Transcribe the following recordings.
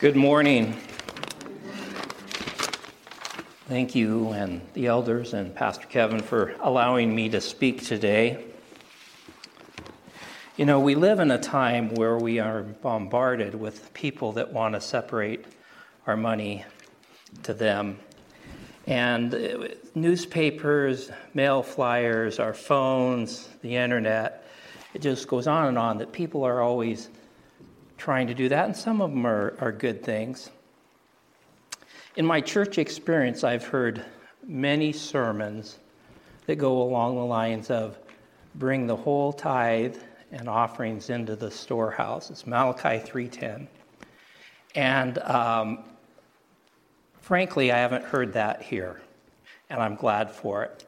Good morning. Thank you and the elders and Pastor Kevin for allowing me to speak today. You know, we live in a time where we are bombarded with people that want to separate our money to them. And uh, newspapers, mail flyers, our phones, the internet, it just goes on and on that people are always trying to do that, and some of them are, are good things. In my church experience, I've heard many sermons that go along the lines of bring the whole tithe and offerings into the storehouse. It's Malachi 3:10. And um, frankly, I haven't heard that here, and I'm glad for it.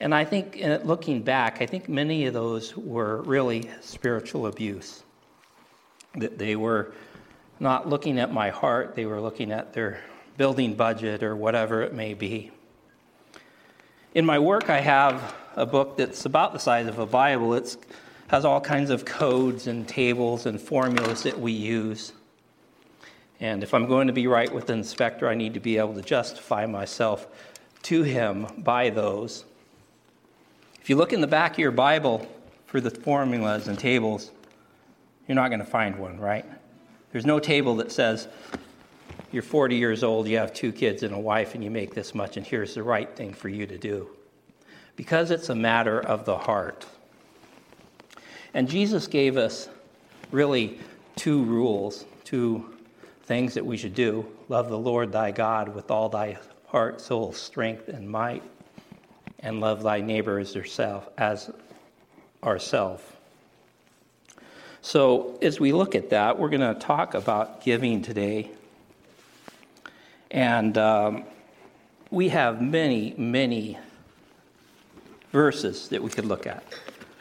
And I think, looking back, I think many of those were really spiritual abuse. That they were not looking at my heart, they were looking at their building budget or whatever it may be. In my work, I have a book that's about the size of a Bible. It has all kinds of codes and tables and formulas that we use. And if I'm going to be right with the inspector, I need to be able to justify myself to him by those. If you look in the back of your Bible for the formulas and tables, you're not going to find one, right? There's no table that says, you're 40 years old, you have two kids and a wife, and you make this much, and here's the right thing for you to do. Because it's a matter of the heart. And Jesus gave us really two rules, two things that we should do love the Lord thy God with all thy heart, soul, strength, and might, and love thy neighbor as yourself as ourself. So, as we look at that, we're going to talk about giving today. And um, we have many, many verses that we could look at.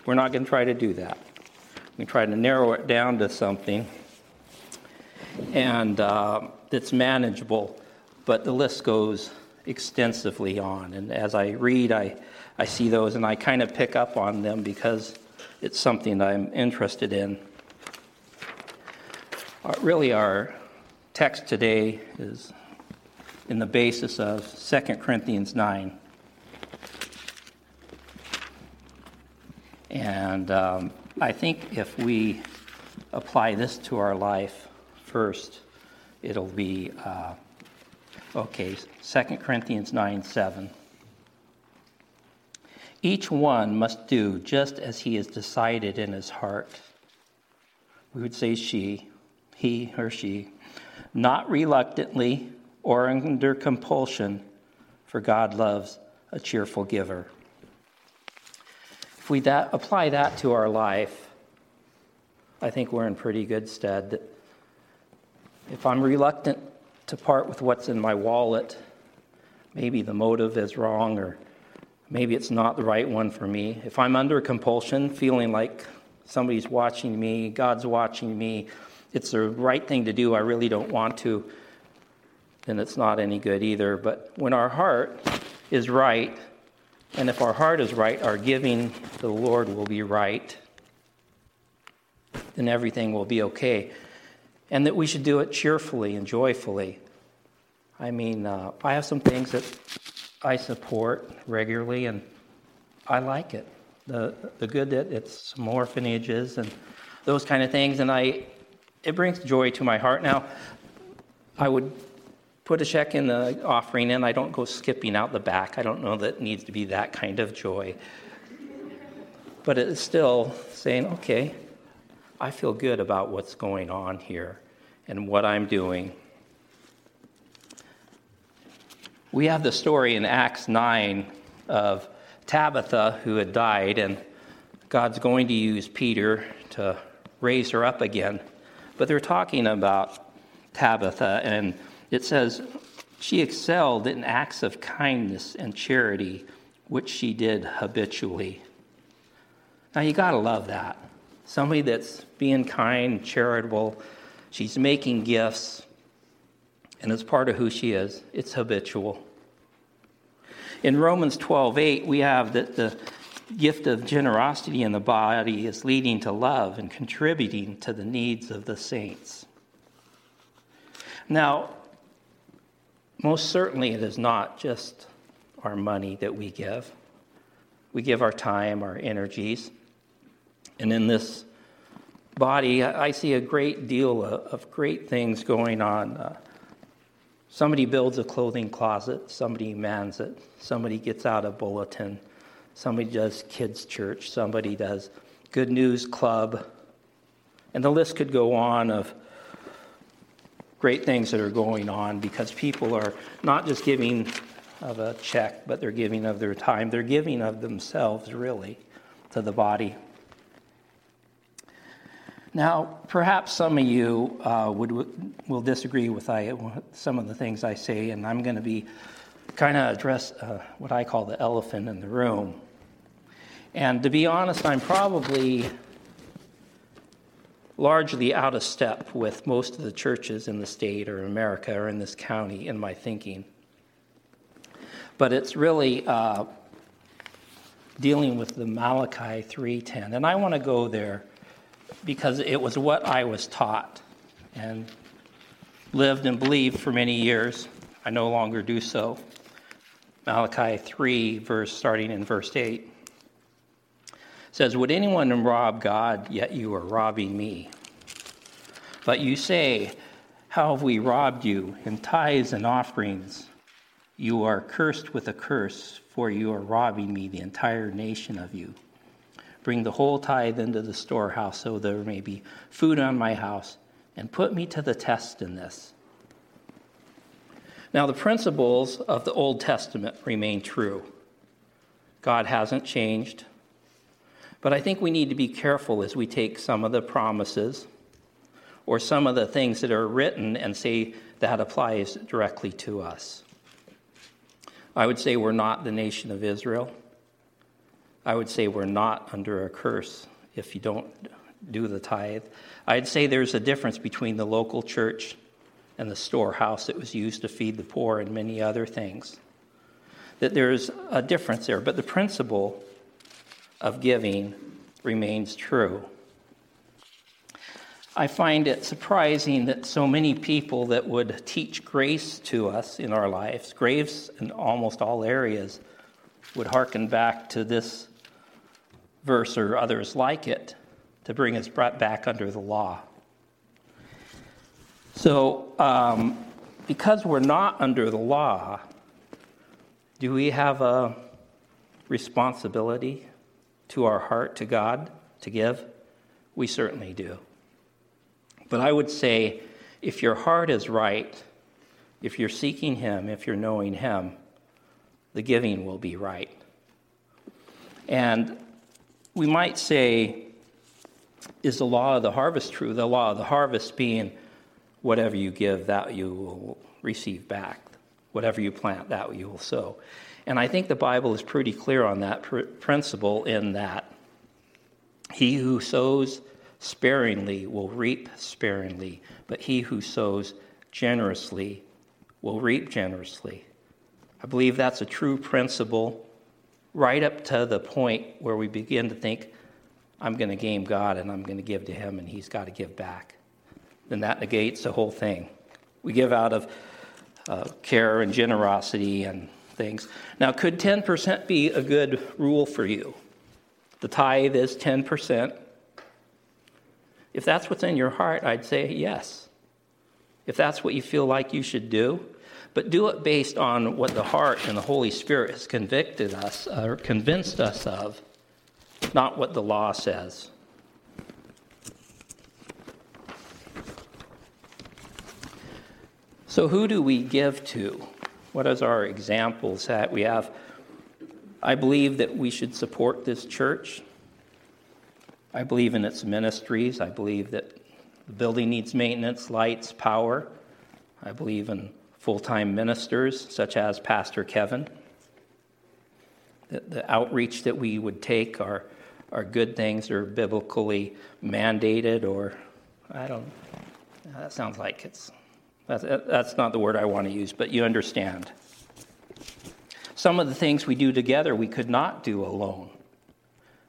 We're not going to try to do that. We try to narrow it down to something and uh, that's manageable, but the list goes extensively on. And as I read, I, I see those and I kind of pick up on them because it's something I'm interested in. Really, our text today is in the basis of 2 Corinthians 9. And um, I think if we apply this to our life first, it'll be, uh, okay, 2 Corinthians 9 7. Each one must do just as he has decided in his heart. We would say she he or she, not reluctantly or under compulsion, for God loves a cheerful giver. If we that, apply that to our life, I think we're in pretty good stead. If I'm reluctant to part with what's in my wallet, maybe the motive is wrong or maybe it's not the right one for me. If I'm under compulsion, feeling like somebody's watching me, God's watching me, it's the right thing to do, I really don't want to, then it's not any good either. But when our heart is right, and if our heart is right, our giving to the Lord will be right, then everything will be okay. And that we should do it cheerfully and joyfully. I mean, uh, I have some things that I support regularly, and I like it. The, the good that it's some orphanages and those kind of things, and I it brings joy to my heart. Now, I would put a check in the offering and I don't go skipping out the back. I don't know that it needs to be that kind of joy. But it's still saying, okay, I feel good about what's going on here and what I'm doing. We have the story in Acts 9 of Tabitha who had died, and God's going to use Peter to raise her up again. But they're talking about Tabitha, and it says, She excelled in acts of kindness and charity, which she did habitually. Now, you got to love that. Somebody that's being kind, charitable, she's making gifts, and it's part of who she is. It's habitual. In Romans 12 8, we have that the gift of generosity in the body is leading to love and contributing to the needs of the saints. Now, most certainly it is not just our money that we give. We give our time, our energies. And in this body, I see a great deal of great things going on. Uh, somebody builds a clothing closet, somebody mans it, somebody gets out a bulletin, somebody does kids' church, somebody does good news club. And the list could go on of great things that are going on because people are not just giving of a check, but they're giving of their time. They're giving of themselves, really, to the body. Now, perhaps some of you uh, would, will disagree with I, some of the things I say, and I'm going to be kind of address uh, what I call the elephant in the room. And to be honest, I'm probably largely out of step with most of the churches in the state or America or in this county in my thinking. But it's really uh, dealing with the Malachi 3:10, and I want to go there because it was what I was taught and lived and believed for many years. I no longer do so. Malachi 3, verse starting in verse 8 says, Would anyone rob God, yet you are robbing me? But you say, How have we robbed you in tithes and offerings? You are cursed with a curse, for you are robbing me, the entire nation of you. Bring the whole tithe into the storehouse, so there may be food on my house, and put me to the test in this. Now, the principles of the Old Testament remain true. God hasn't changed. But I think we need to be careful as we take some of the promises or some of the things that are written and say that applies directly to us. I would say we're not the nation of Israel. I would say we're not under a curse if you don't do the tithe. I'd say there's a difference between the local church and the storehouse that was used to feed the poor and many other things. That there's a difference there, but the principle of giving remains true. I find it surprising that so many people that would teach grace to us in our lives, grace in almost all areas, would hearken back to this verse or others like it to bring us back under the law. So, um, because we're not under the law, do we have a responsibility to our heart to God to give? We certainly do. But I would say if your heart is right, if you're seeking Him, if you're knowing Him, the giving will be right. And we might say, is the law of the harvest true? The law of the harvest being whatever you give, that you will receive back. Whatever you plant, that you will sow. And I think the Bible is pretty clear on that pr- principle in that he who sows sparingly will reap sparingly, but he who sows generously will reap generously. I believe that's a true principle right up to the point where we begin to think, I'm going to game God and I'm going to give to him and he's got to give back. Then that negates the whole thing. We give out of uh, care and generosity and things. Now, could 10% be a good rule for you? The tithe is 10%. If that's what's in your heart, I'd say yes. If that's what you feel like you should do, but do it based on what the heart and the Holy Spirit has convicted us or convinced us of, not what the law says. So, who do we give to? What is our examples that we have? I believe that we should support this church. I believe in its ministries. I believe that the building needs maintenance, lights, power. I believe in full time ministers such as Pastor Kevin. The, the, outreach that we would take are, are good things, are biblically mandated, or I don't, that sounds like it's that's, that's not the word I want to use, but you understand. Some of the things we do together, we could not do alone.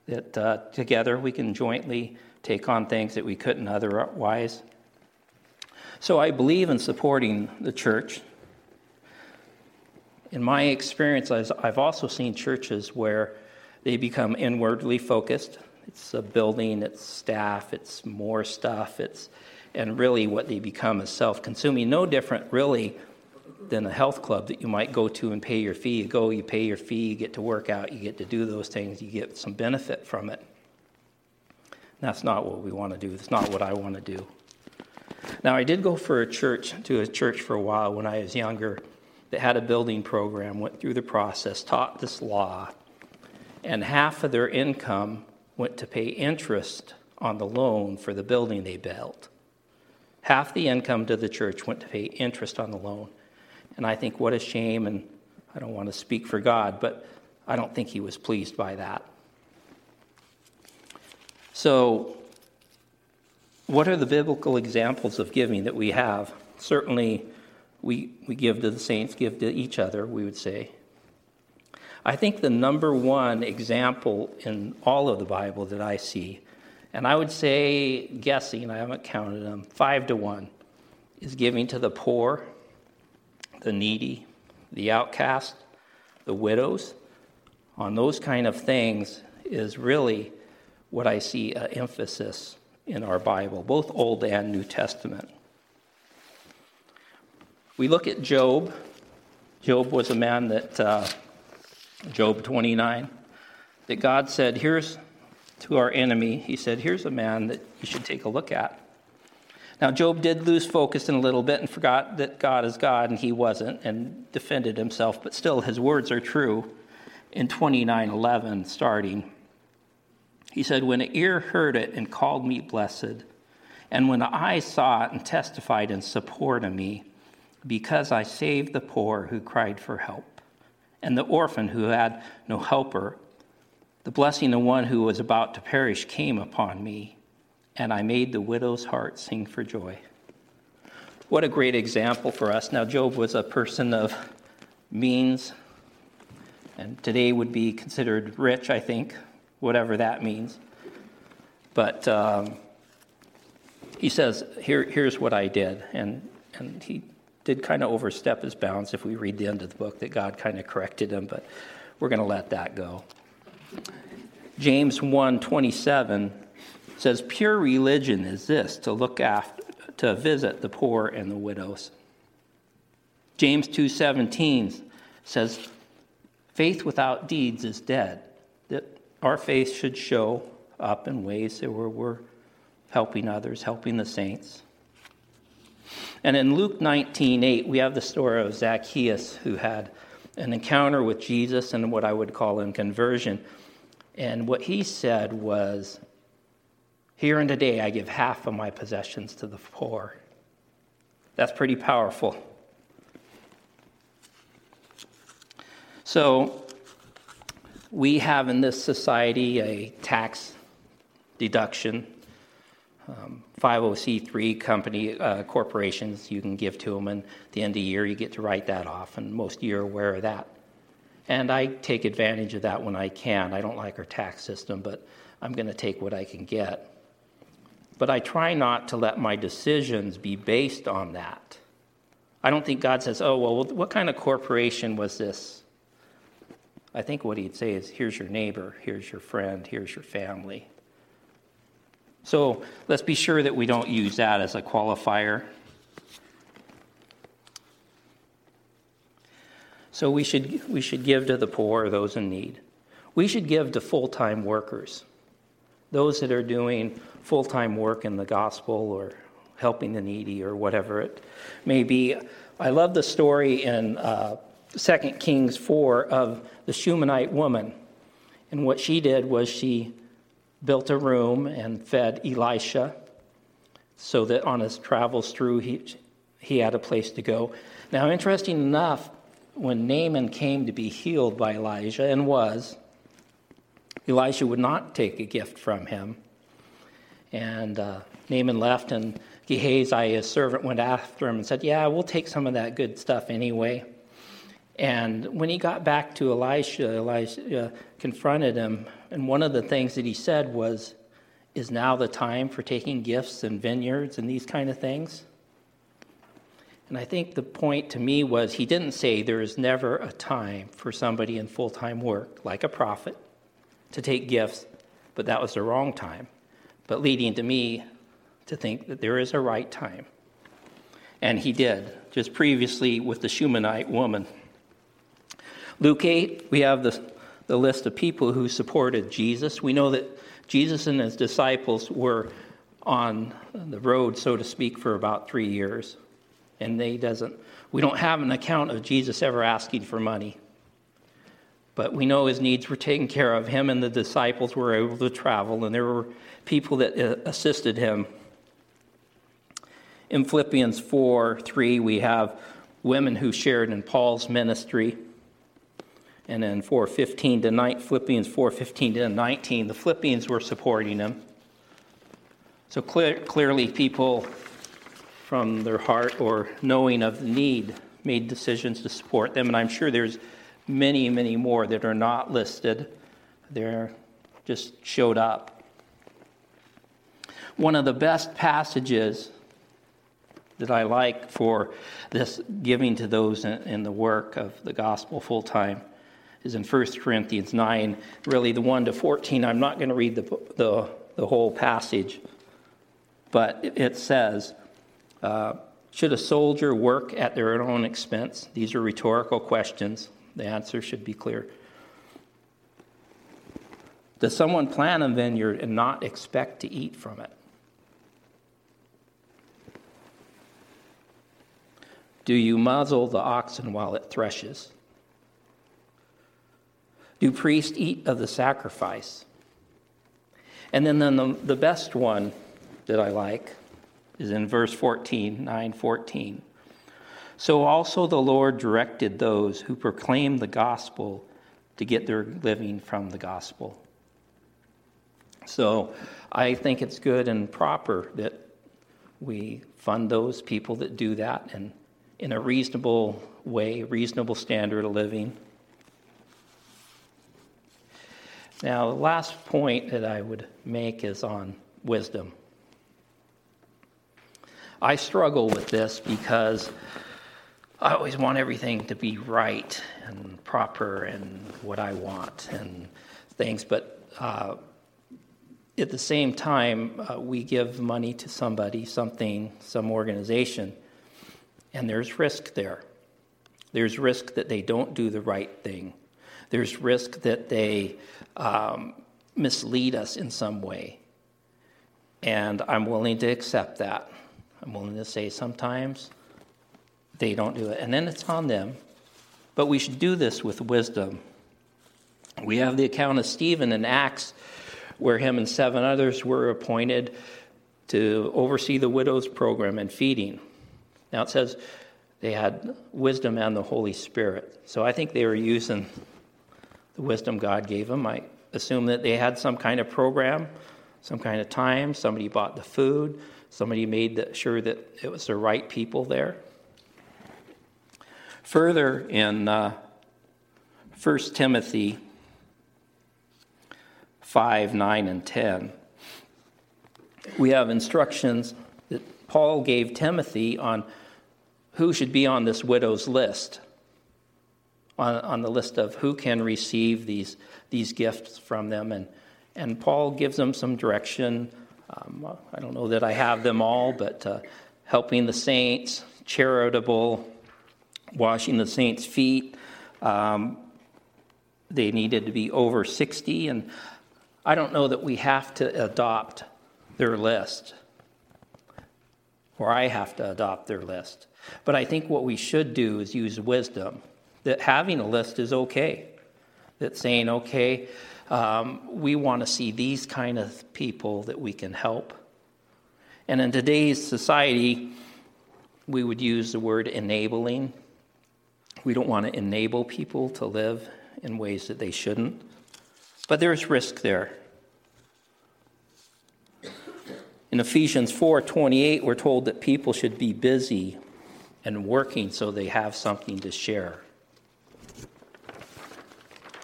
That uh, together we can jointly take on things that we couldn't otherwise. So I believe in supporting the church. In my experience, I've also seen churches where they become inwardly focused. It's a building, it's staff, it's more stuff, it's and really what they become is self-consuming. No different, really, than a health club that you might go to and pay your fee. You go, you pay your fee, you get to work out, you get to do those things, you get some benefit from it. That's not what we want to do. That's not what I want to do. Now, I did go for a church to a church for a while when I was younger that had a building program, went through the process, taught this law, and half of their income went to pay interest on the loan for the building they built. Half the income to the church went to pay interest on the loan. And I think what a shame, and I don't want to speak for God, but I don't think he was pleased by that. So, what are the biblical examples of giving that we have? Certainly, we, we give to the saints, give to each other, we would say. I think the number one example in all of the Bible that I see, and I would say, guessing, I haven't counted them, five to one, is giving to the poor, the needy, the outcast, the widows. On those kind of things is really what I see an emphasis in our Bible, both Old and New Testament. We look at Job. Job was a man that, uh, Job 29, that God said, Here's to our enemy, he said, Here's a man that you should take a look at. Now, Job did lose focus in a little bit and forgot that God is God and he wasn't and defended himself, but still his words are true in 29:11 starting. He said, When an ear heard it and called me blessed, and when the eye saw it and testified in support of me, because I saved the poor who cried for help, and the orphan who had no helper, the blessing of one who was about to perish came upon me, and I made the widow's heart sing for joy. What a great example for us. Now, Job was a person of means, and today would be considered rich, I think whatever that means. But um, he says, Here, here's what I did. And, and he did kind of overstep his bounds if we read the end of the book, that God kind of corrected him, but we're going to let that go. James 1 27 says, Pure religion is this, to look after, to visit the poor and the widows. James 2:17 says, "Faith without deeds is dead." That our faith should show up in ways that we're, helping others, helping the saints. And in Luke 19:8 we have the story of Zacchaeus who had an encounter with Jesus and what I would call in conversion. And what he said was, Here and today I give half of my possessions to the poor. That's pretty powerful. So, we have in this society a tax deduction. Um, 50c3 company uh, corporations you can give to them, and at the end of the year you get to write that off, and most of you are aware of that. And I take advantage of that when I can. I don't like our tax system, but I'm going to take what I can get. But I try not to let my decisions be based on that. I don't think God says, oh, well, what kind of corporation was this? I think what he'd say is here's your neighbor, here's your friend, here's your family. So let's be sure that we don't use that as a qualifier. So we should, we should give to the poor, those in need. We should give to full time workers, those that are doing full time work in the gospel or helping the needy or whatever it may be. I love the story in uh, 2 Kings 4 of the Shunammite woman. And what she did was she built a room and fed Elisha so that on his travels through, he, he had a place to go. Now, interesting enough, when Naaman came to be healed by Elijah and was, Elisha would not take a gift from him. And uh, Naaman left, and Gehazi, his servant, went after him and said, Yeah, we'll take some of that good stuff anyway. And when he got back to Elisha, Elisha confronted him. And one of the things that he said was, Is now the time for taking gifts and vineyards and these kind of things? And I think the point to me was he didn't say there is never a time for somebody in full time work, like a prophet, to take gifts, but that was the wrong time. But leading to me to think that there is a right time. And he did, just previously with the Shunammite woman. Luke 8, we have the, the list of people who supported Jesus. We know that Jesus and his disciples were on the road, so to speak, for about three years. And they doesn't, we don't have an account of Jesus ever asking for money. But we know his needs were taken care of. Him and the disciples were able to travel, and there were people that uh, assisted him. In Philippians 4 3, we have women who shared in Paul's ministry. And in 415 to 9, Philippians 4:15 to 19, the Philippians were supporting him. So clear, clearly, people from their heart or knowing of the need made decisions to support them. And I'm sure there's many, many more that are not listed. They're just showed up. One of the best passages that I like for this giving to those in, the work of the gospel full time is in 1 Corinthians 9, really the 1 to 14. I'm not going to read the, the, the whole passage, but it says, uh, Should a soldier work at their own expense? These are rhetorical questions. The answer should be clear. Does someone plant a vineyard and not expect to eat from it? Do you muzzle the oxen while it threshes? Do priests eat of the sacrifice? And then, then the, the best one that I like is in verse 14, 9 14. So also the Lord directed those who proclaim the gospel to get their living from the gospel. So I think it's good and proper that we fund those people that do that and in a reasonable way, reasonable standard of living. Now, the last point that I would make is on wisdom. I struggle with this because I always want everything to be right and proper and what I want and things, but uh, at the same time, uh, we give money to somebody, something, some organization and there's risk there. There's risk that they don't do the right thing. There's risk that they um, mislead us in some way. And I'm willing to accept that. I'm willing to say sometimes they don't do it. And then it's on them. But we should do this with wisdom. We have the account of Stephen in Acts, where him and seven others were appointed to oversee the widow's program and feeding. Now it says they had wisdom and the Holy Spirit. So I think they were using the wisdom God gave them. I assume that they had some kind of program, some kind of time. Somebody bought the food. Somebody made sure that it was the right people there. Further, in uh, 1 Timothy 5, 9, and 10, we have instructions that Paul gave Timothy on who should be on this widow's list, on, on the list of who can receive these, these gifts from them. And, and Paul gives them some direction. Um, I don't know that I have them all, but uh, helping the saints, charitable, washing the saints' feet. Um, they needed to be over 60. And I don't know that we have to adopt their list or I have to adopt their list. But I think what we should do is use wisdom. That having a list is okay. That saying, okay, um, we want to see these kind of people that we can help. And in today's society, we would use the word enabling. We don't want to enable people to live in ways that they shouldn't. But there's risk there. In Ephesians 4:28, we're told that people should be busy and working so they have something to share.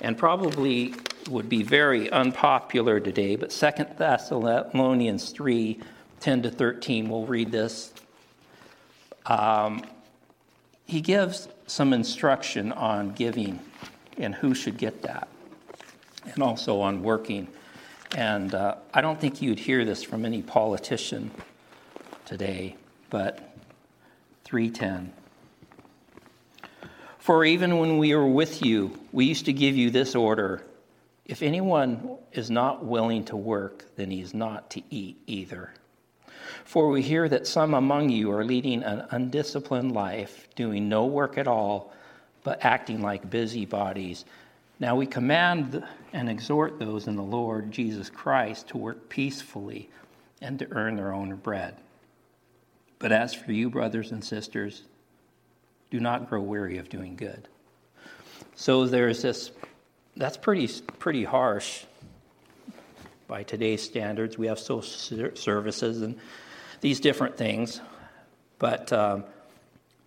And probably would be very unpopular today, but 2 Thessalonians 3 10 to 13, we'll read this. Um, he gives some instruction on giving and who should get that, and also on working. And uh, I don't think you'd hear this from any politician today, but 310. For even when we were with you, we used to give you this order if anyone is not willing to work, then he is not to eat either. For we hear that some among you are leading an undisciplined life, doing no work at all, but acting like busybodies. Now we command and exhort those in the Lord Jesus Christ to work peacefully and to earn their own bread. But as for you, brothers and sisters, do not grow weary of doing good. So there's this, that's pretty, pretty harsh by today's standards. We have social services and these different things. But um,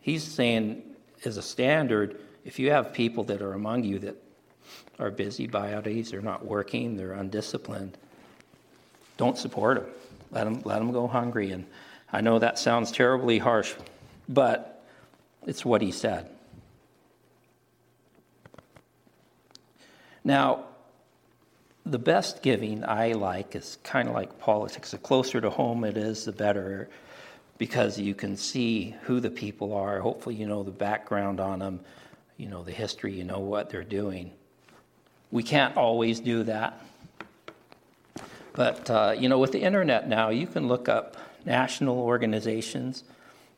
he's saying, as a standard, if you have people that are among you that are busy busybodies, they're not working, they're undisciplined, don't support them. Let them, let them go hungry. And I know that sounds terribly harsh, but it's what he said. Now, the best giving I like is kind of like politics. The closer to home it is, the better, because you can see who the people are. Hopefully, you know the background on them, you know the history, you know what they're doing. We can't always do that. But, uh, you know, with the internet now, you can look up national organizations.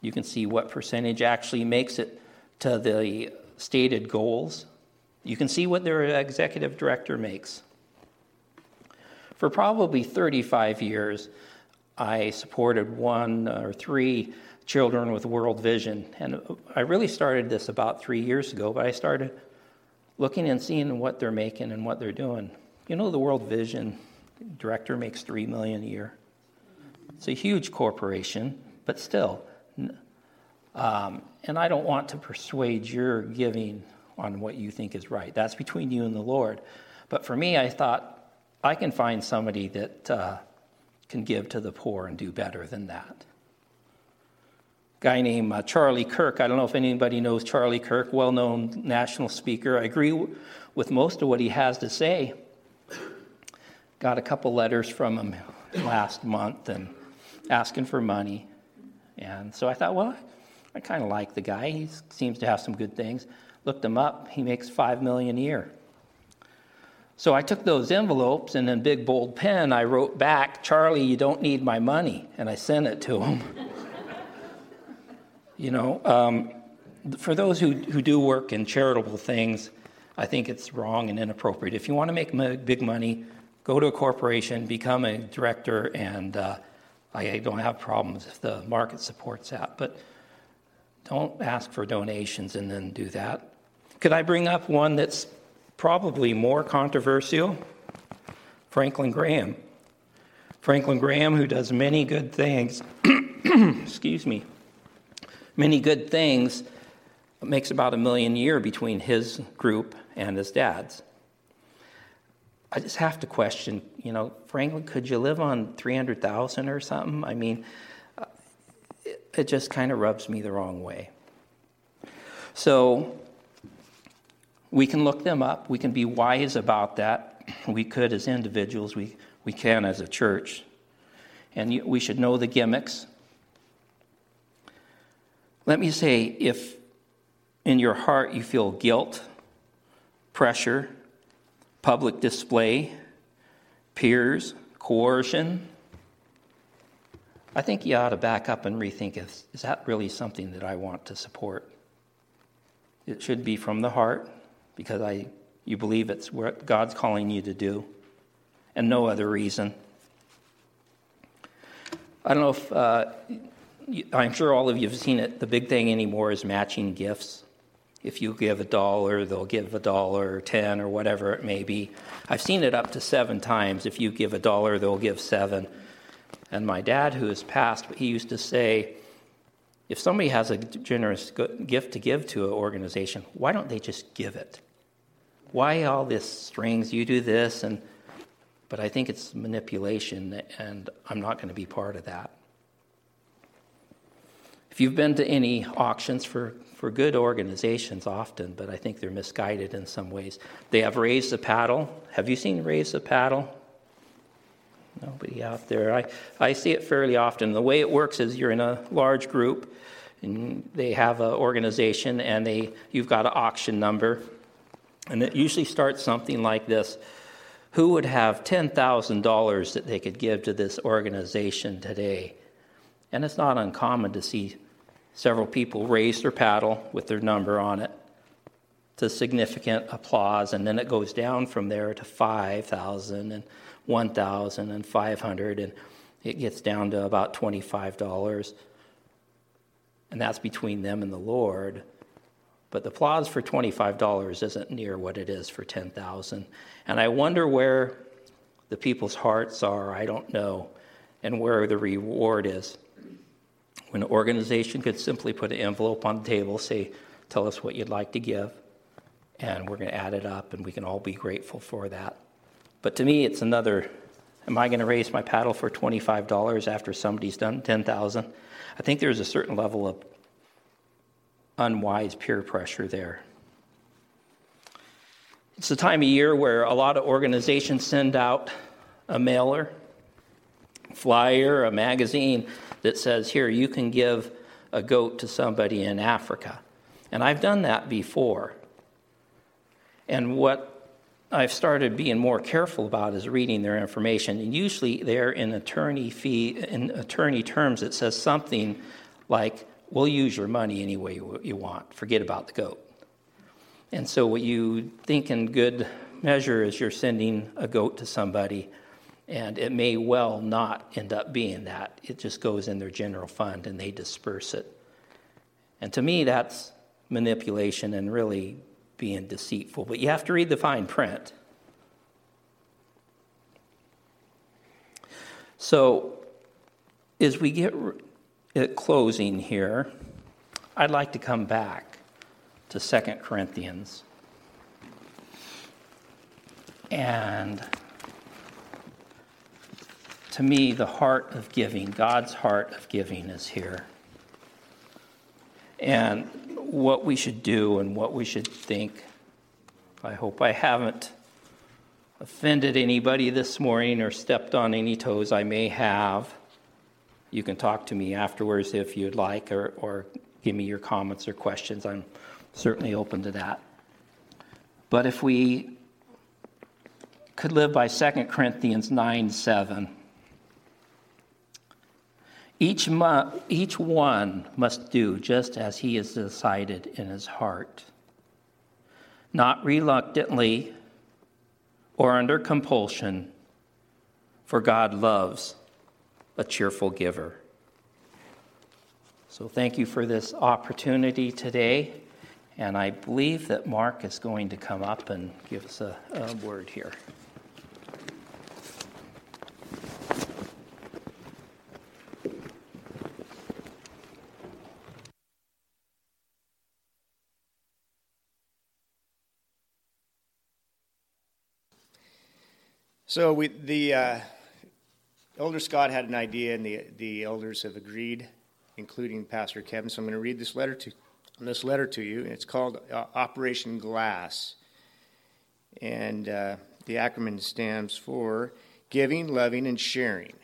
You can see what percentage actually makes it to the stated goals. You can see what their executive director makes. For probably 35 years, I supported one or three children with World Vision. And I really started this about three years ago, but I started looking and seeing what they're making and what they're doing. You know, the World Vision director makes three million a year. It's a huge corporation, but still. Um, and I don't want to persuade your giving on what you think is right. That's between you and the Lord. But for me, I thought I can find somebody that uh, can give to the poor and do better than that. Guy named uh, Charlie Kirk. I don't know if anybody knows Charlie Kirk, well known national speaker. I agree w- with most of what he has to say. Got a couple letters from him last month and asking for money. And so I thought, well, I kind of like the guy. He seems to have some good things. Looked him up. He makes five million a year. So I took those envelopes and in big bold pen, I wrote back, Charlie, you don't need my money. And I sent it to him. you know, um, for those who, who do work in charitable things, I think it's wrong and inappropriate. If you want to make big money, go to a corporation, become a director, and uh, I don't have problems if the market supports that. But don't ask for donations and then do that. Could I bring up one that's probably more controversial Franklin Graham. Franklin Graham, who does many good things, excuse me, many good things, makes about a million a year between his group and his dad's. I just have to question, you know, Franklin, could you live on 300,000 or something? I mean, uh, it, it just kind of rubs me the wrong way. So we can look them up. We can be wise about that. We could as individuals, we, we can as a church. And we should know the gimmicks. Let me say if in your heart you feel guilt, pressure, public display, peers, coercion, I think you ought to back up and rethink is, is that really something that I want to support? It should be from the heart because I, you believe it's what God's calling you to do, and no other reason. I don't know if, uh, I'm sure all of you have seen it. The big thing anymore is matching gifts. If you give a dollar, they'll give a dollar or 10 or whatever it may be. I've seen it up to seven times. If you give a dollar, they'll give seven. And my dad, who has passed, he used to say, if somebody has a generous gift to give to an organization, why don't they just give it? why all this strings? You do this, and but I think it's manipulation, and I'm not going to be part of that. If you've been to any auctions for, for good organizations often, but I think they're misguided in some ways, they have raised the paddle. Have you seen raise the paddle? Nobody out there. I, I see it fairly often. The way it works is you're in a large group and they have an organization and they you've got an auction number and it usually starts something like this who would have $10,000 that they could give to this organization today and it's not uncommon to see several people raise their paddle with their number on it to significant applause and then it goes down from there to 5000 and 1000 and 500 and it gets down to about $25 and that's between them and the Lord. But the applause for $25 isn't near what it is for 10,000. And I wonder where the people's hearts are, I don't know, and where the reward is. When an organization could simply put an envelope on the table, say, tell us what you'd like to give, and we're going to add it up, and we can all be grateful for that. But to me, it's another am I going to raise my paddle for $25 after somebody's done 10,000? I think there's a certain level of unwise peer pressure there. It's a time of year where a lot of organizations send out a mailer, flyer, a magazine that says, Here, you can give a goat to somebody in Africa. And I've done that before. And what I've started being more careful about is reading their information. And usually they're in attorney fee in attorney terms it says something like, we'll use your money any way you want. Forget about the goat. And so what you think in good measure is you're sending a goat to somebody, and it may well not end up being that. It just goes in their general fund and they disperse it. And to me, that's manipulation and really being deceitful, but you have to read the fine print. So, as we get at closing here, I'd like to come back to Second Corinthians. And to me, the heart of giving, God's heart of giving, is here. And what we should do and what we should think. I hope I haven't offended anybody this morning or stepped on any toes I may have. You can talk to me afterwards if you'd like, or, or give me your comments or questions. I'm certainly open to that. But if we could live by 2 Corinthians 9 7, each, mu- each one must do just as he has decided in his heart, not reluctantly or under compulsion, for God loves a cheerful giver. So, thank you for this opportunity today. And I believe that Mark is going to come up and give us a, a word here. So we, the uh, elder Scott had an idea, and the the elders have agreed, including Pastor Kevin. So I'm going to read this letter to this letter to you. It's called uh, Operation Glass, and uh, the acronym stands for Giving, Loving, and Sharing.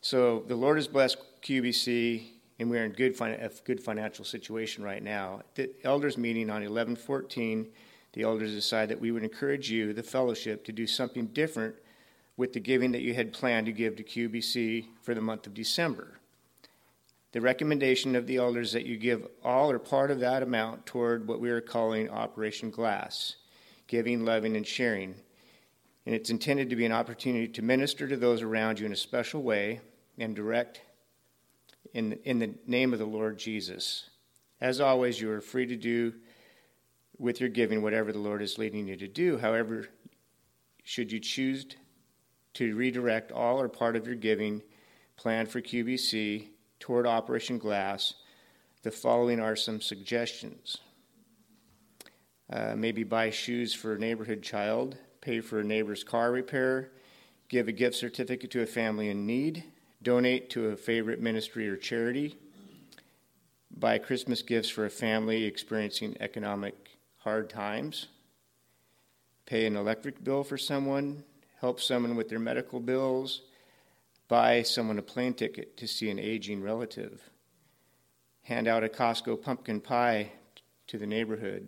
So the Lord has blessed QBC, and we're in good fin- a good financial situation right now. The elders meeting on 1114 the elders decided that we would encourage you, the fellowship, to do something different with the giving that you had planned to give to QBC for the month of December. The recommendation of the elders that you give all or part of that amount toward what we are calling Operation Glass giving, loving, and sharing. And it's intended to be an opportunity to minister to those around you in a special way and direct in, in the name of the Lord Jesus. As always, you are free to do with your giving whatever the Lord is leading you to do. However, should you choose to redirect all or part of your giving planned for QBC toward Operation Glass, the following are some suggestions. Uh, maybe buy shoes for a neighborhood child, pay for a neighbor's car repair, give a gift certificate to a family in need, donate to a favorite ministry or charity, buy Christmas gifts for a family experiencing economic hard times, pay an electric bill for someone, help someone with their medical bills, buy someone a plane ticket to see an aging relative, hand out a Costco pumpkin pie to the neighborhood,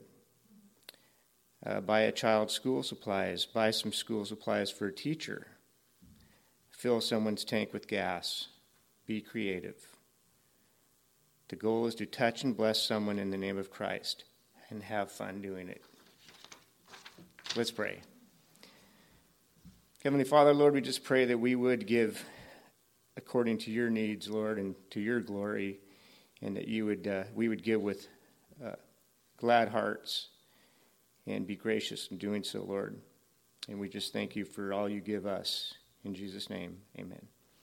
uh, buy a child school supplies, buy some school supplies for a teacher, fill someone's tank with gas, be creative. The goal is to touch and bless someone in the name of Christ and have fun doing it. Let's pray. Heavenly Father, Lord, we just pray that we would give according to your needs, Lord, and to your glory, and that you would uh, we would give with uh, glad hearts and be gracious in doing so, Lord. And we just thank you for all you give us. In Jesus' name, amen.